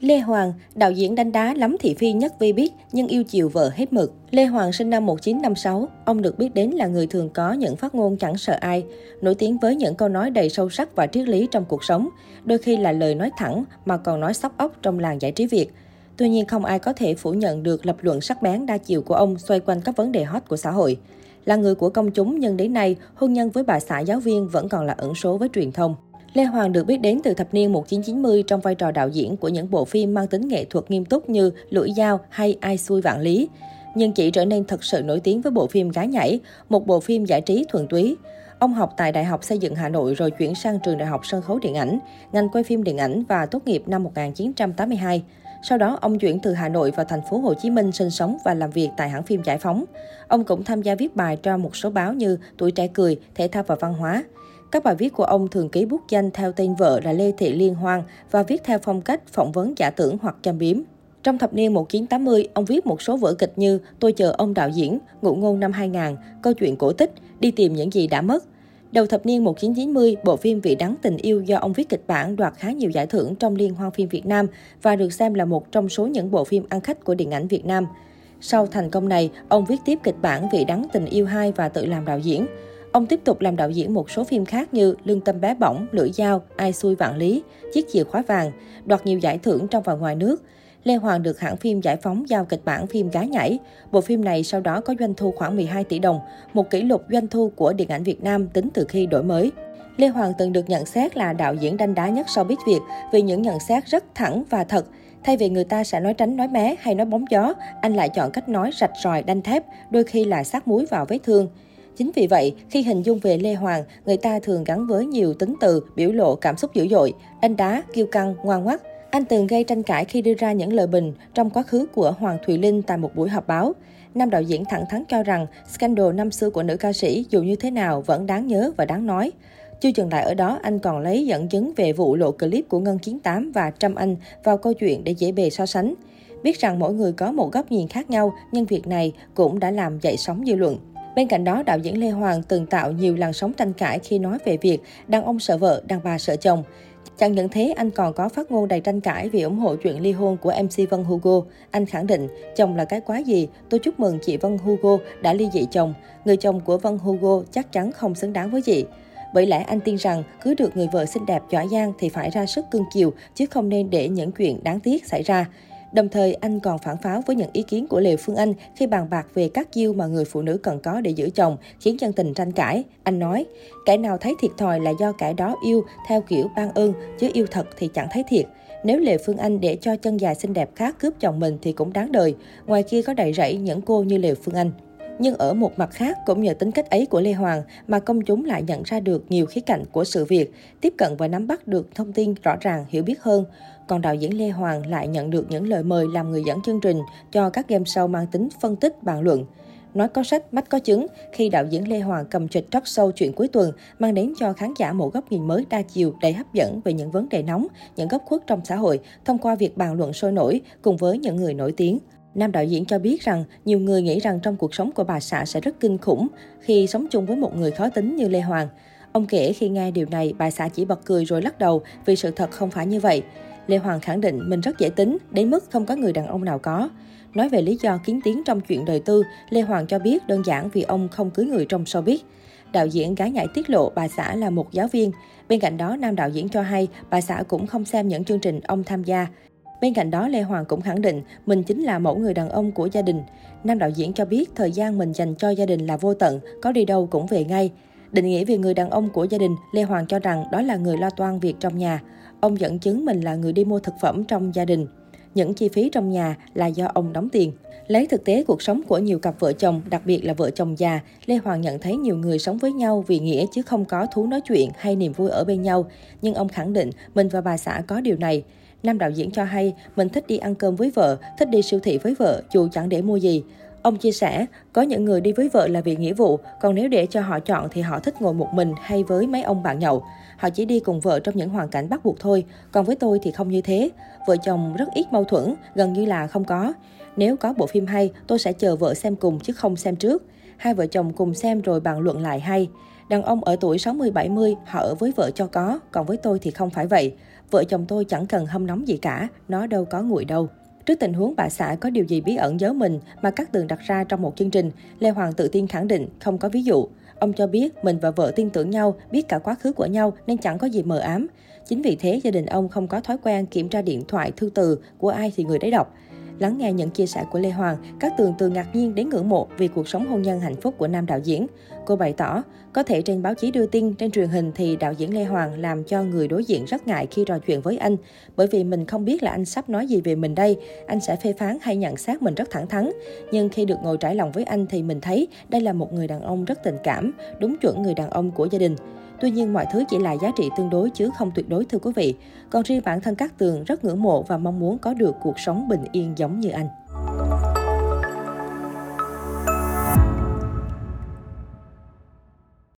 Lê Hoàng, đạo diễn đánh đá lắm thị phi nhất vi biết nhưng yêu chiều vợ hết mực. Lê Hoàng sinh năm 1956, ông được biết đến là người thường có những phát ngôn chẳng sợ ai, nổi tiếng với những câu nói đầy sâu sắc và triết lý trong cuộc sống, đôi khi là lời nói thẳng mà còn nói sóc óc trong làng giải trí Việt. Tuy nhiên không ai có thể phủ nhận được lập luận sắc bén đa chiều của ông xoay quanh các vấn đề hot của xã hội. Là người của công chúng nhưng đến nay, hôn nhân với bà xã giáo viên vẫn còn là ẩn số với truyền thông. Lê Hoàng được biết đến từ thập niên 1990 trong vai trò đạo diễn của những bộ phim mang tính nghệ thuật nghiêm túc như Lưỡi dao hay Ai xui vạn lý. Nhưng chỉ trở nên thật sự nổi tiếng với bộ phim Gái nhảy, một bộ phim giải trí thuần túy. Ông học tại Đại học Xây dựng Hà Nội rồi chuyển sang trường Đại học Sân khấu Điện ảnh, ngành quay phim điện ảnh và tốt nghiệp năm 1982. Sau đó, ông chuyển từ Hà Nội vào thành phố Hồ Chí Minh sinh sống và làm việc tại hãng phim Giải Phóng. Ông cũng tham gia viết bài cho một số báo như Tuổi Trẻ Cười, Thể thao và Văn hóa. Các bài viết của ông thường ký bút danh theo tên vợ là Lê Thị Liên Hoang và viết theo phong cách phỏng vấn giả tưởng hoặc châm biếm. Trong thập niên 1980, ông viết một số vở kịch như Tôi chờ ông đạo diễn, Ngụ ngôn năm 2000, Câu chuyện cổ tích, Đi tìm những gì đã mất. Đầu thập niên 1990, bộ phim Vị đắng tình yêu do ông viết kịch bản đoạt khá nhiều giải thưởng trong Liên hoan phim Việt Nam và được xem là một trong số những bộ phim ăn khách của điện ảnh Việt Nam. Sau thành công này, ông viết tiếp kịch bản Vị đắng tình yêu 2 và tự làm đạo diễn. Ông tiếp tục làm đạo diễn một số phim khác như Lương tâm bé bỏng, Lưỡi dao, Ai xui vạn lý, Chiếc chìa khóa vàng, đoạt nhiều giải thưởng trong và ngoài nước. Lê Hoàng được hãng phim Giải phóng giao kịch bản phim Gái nhảy. Bộ phim này sau đó có doanh thu khoảng 12 tỷ đồng, một kỷ lục doanh thu của điện ảnh Việt Nam tính từ khi đổi mới. Lê Hoàng từng được nhận xét là đạo diễn đanh đá nhất sau biết Việt vì những nhận xét rất thẳng và thật. Thay vì người ta sẽ nói tránh nói mé hay nói bóng gió, anh lại chọn cách nói rạch ròi đanh thép, đôi khi là sát muối vào vết thương. Chính vì vậy, khi hình dung về Lê Hoàng, người ta thường gắn với nhiều tính từ, biểu lộ cảm xúc dữ dội, đanh đá, kiêu căng, ngoan ngoắt. Anh từng gây tranh cãi khi đưa ra những lời bình trong quá khứ của Hoàng Thùy Linh tại một buổi họp báo. Nam đạo diễn thẳng thắn cho rằng scandal năm xưa của nữ ca sĩ dù như thế nào vẫn đáng nhớ và đáng nói. Chưa dừng lại ở đó, anh còn lấy dẫn chứng về vụ lộ clip của Ngân Chiến Tám và Trâm Anh vào câu chuyện để dễ bề so sánh. Biết rằng mỗi người có một góc nhìn khác nhau, nhưng việc này cũng đã làm dậy sóng dư luận. Bên cạnh đó, đạo diễn Lê Hoàng từng tạo nhiều làn sóng tranh cãi khi nói về việc đàn ông sợ vợ, đàn bà sợ chồng. Chẳng những thế, anh còn có phát ngôn đầy tranh cãi vì ủng hộ chuyện ly hôn của MC Vân Hugo. Anh khẳng định, chồng là cái quái gì, tôi chúc mừng chị Vân Hugo đã ly dị chồng. Người chồng của Vân Hugo chắc chắn không xứng đáng với chị. Bởi lẽ anh tin rằng cứ được người vợ xinh đẹp giỏi giang thì phải ra sức cưng chiều, chứ không nên để những chuyện đáng tiếc xảy ra. Đồng thời, anh còn phản pháo với những ý kiến của Lê Phương Anh khi bàn bạc về các chiêu mà người phụ nữ cần có để giữ chồng, khiến dân tình tranh cãi. Anh nói, kẻ nào thấy thiệt thòi là do kẻ đó yêu theo kiểu ban ơn, chứ yêu thật thì chẳng thấy thiệt. Nếu Lê Phương Anh để cho chân dài xinh đẹp khác cướp chồng mình thì cũng đáng đời. Ngoài kia có đầy rẫy những cô như Lê Phương Anh. Nhưng ở một mặt khác, cũng nhờ tính cách ấy của Lê Hoàng mà công chúng lại nhận ra được nhiều khía cạnh của sự việc, tiếp cận và nắm bắt được thông tin rõ ràng, hiểu biết hơn. Còn đạo diễn Lê Hoàng lại nhận được những lời mời làm người dẫn chương trình cho các game show mang tính phân tích, bàn luận. Nói có sách, mắt có chứng, khi đạo diễn Lê Hoàng cầm trịch talk show chuyện cuối tuần, mang đến cho khán giả một góc nhìn mới đa chiều, đầy hấp dẫn về những vấn đề nóng, những góc khuất trong xã hội, thông qua việc bàn luận sôi nổi cùng với những người nổi tiếng. Nam đạo diễn cho biết rằng nhiều người nghĩ rằng trong cuộc sống của bà xã sẽ rất kinh khủng khi sống chung với một người khó tính như Lê Hoàng. Ông kể khi nghe điều này, bà xã chỉ bật cười rồi lắc đầu vì sự thật không phải như vậy. Lê Hoàng khẳng định mình rất dễ tính, đến mức không có người đàn ông nào có. Nói về lý do kiến tiếng trong chuyện đời tư, Lê Hoàng cho biết đơn giản vì ông không cưới người trong showbiz. Đạo diễn gái nhảy tiết lộ bà xã là một giáo viên. Bên cạnh đó, nam đạo diễn cho hay bà xã cũng không xem những chương trình ông tham gia. Bên cạnh đó, Lê Hoàng cũng khẳng định mình chính là mẫu người đàn ông của gia đình. Nam đạo diễn cho biết thời gian mình dành cho gia đình là vô tận, có đi đâu cũng về ngay. Định nghĩa về người đàn ông của gia đình, Lê Hoàng cho rằng đó là người lo toan việc trong nhà. Ông dẫn chứng mình là người đi mua thực phẩm trong gia đình. Những chi phí trong nhà là do ông đóng tiền. Lấy thực tế cuộc sống của nhiều cặp vợ chồng, đặc biệt là vợ chồng già, Lê Hoàng nhận thấy nhiều người sống với nhau vì nghĩa chứ không có thú nói chuyện hay niềm vui ở bên nhau. Nhưng ông khẳng định mình và bà xã có điều này. Nam đạo diễn cho hay mình thích đi ăn cơm với vợ, thích đi siêu thị với vợ dù chẳng để mua gì. Ông chia sẻ, có những người đi với vợ là vì nghĩa vụ, còn nếu để cho họ chọn thì họ thích ngồi một mình hay với mấy ông bạn nhậu. Họ chỉ đi cùng vợ trong những hoàn cảnh bắt buộc thôi, còn với tôi thì không như thế. Vợ chồng rất ít mâu thuẫn, gần như là không có. Nếu có bộ phim hay, tôi sẽ chờ vợ xem cùng chứ không xem trước. Hai vợ chồng cùng xem rồi bàn luận lại hay. Đàn ông ở tuổi 60-70, họ ở với vợ cho có, còn với tôi thì không phải vậy. Vợ chồng tôi chẳng cần hâm nóng gì cả, nó đâu có nguội đâu. Trước tình huống bà xã có điều gì bí ẩn giấu mình mà các tường đặt ra trong một chương trình, Lê Hoàng tự tin khẳng định không có ví dụ. Ông cho biết mình và vợ tin tưởng nhau, biết cả quá khứ của nhau nên chẳng có gì mờ ám. Chính vì thế, gia đình ông không có thói quen kiểm tra điện thoại, thư từ của ai thì người đấy đọc. Lắng nghe những chia sẻ của Lê Hoàng, các tường từ ngạc nhiên đến ngưỡng mộ vì cuộc sống hôn nhân hạnh phúc của nam đạo diễn. Cô bày tỏ, có thể trên báo chí đưa tin, trên truyền hình thì đạo diễn Lê Hoàng làm cho người đối diện rất ngại khi trò chuyện với anh. Bởi vì mình không biết là anh sắp nói gì về mình đây, anh sẽ phê phán hay nhận xét mình rất thẳng thắn. Nhưng khi được ngồi trải lòng với anh thì mình thấy đây là một người đàn ông rất tình cảm, đúng chuẩn người đàn ông của gia đình. Tuy nhiên, mọi thứ chỉ là giá trị tương đối chứ không tuyệt đối thưa quý vị. Còn riêng bản thân các tường rất ngưỡng mộ và mong muốn có được cuộc sống bình yên giống như anh.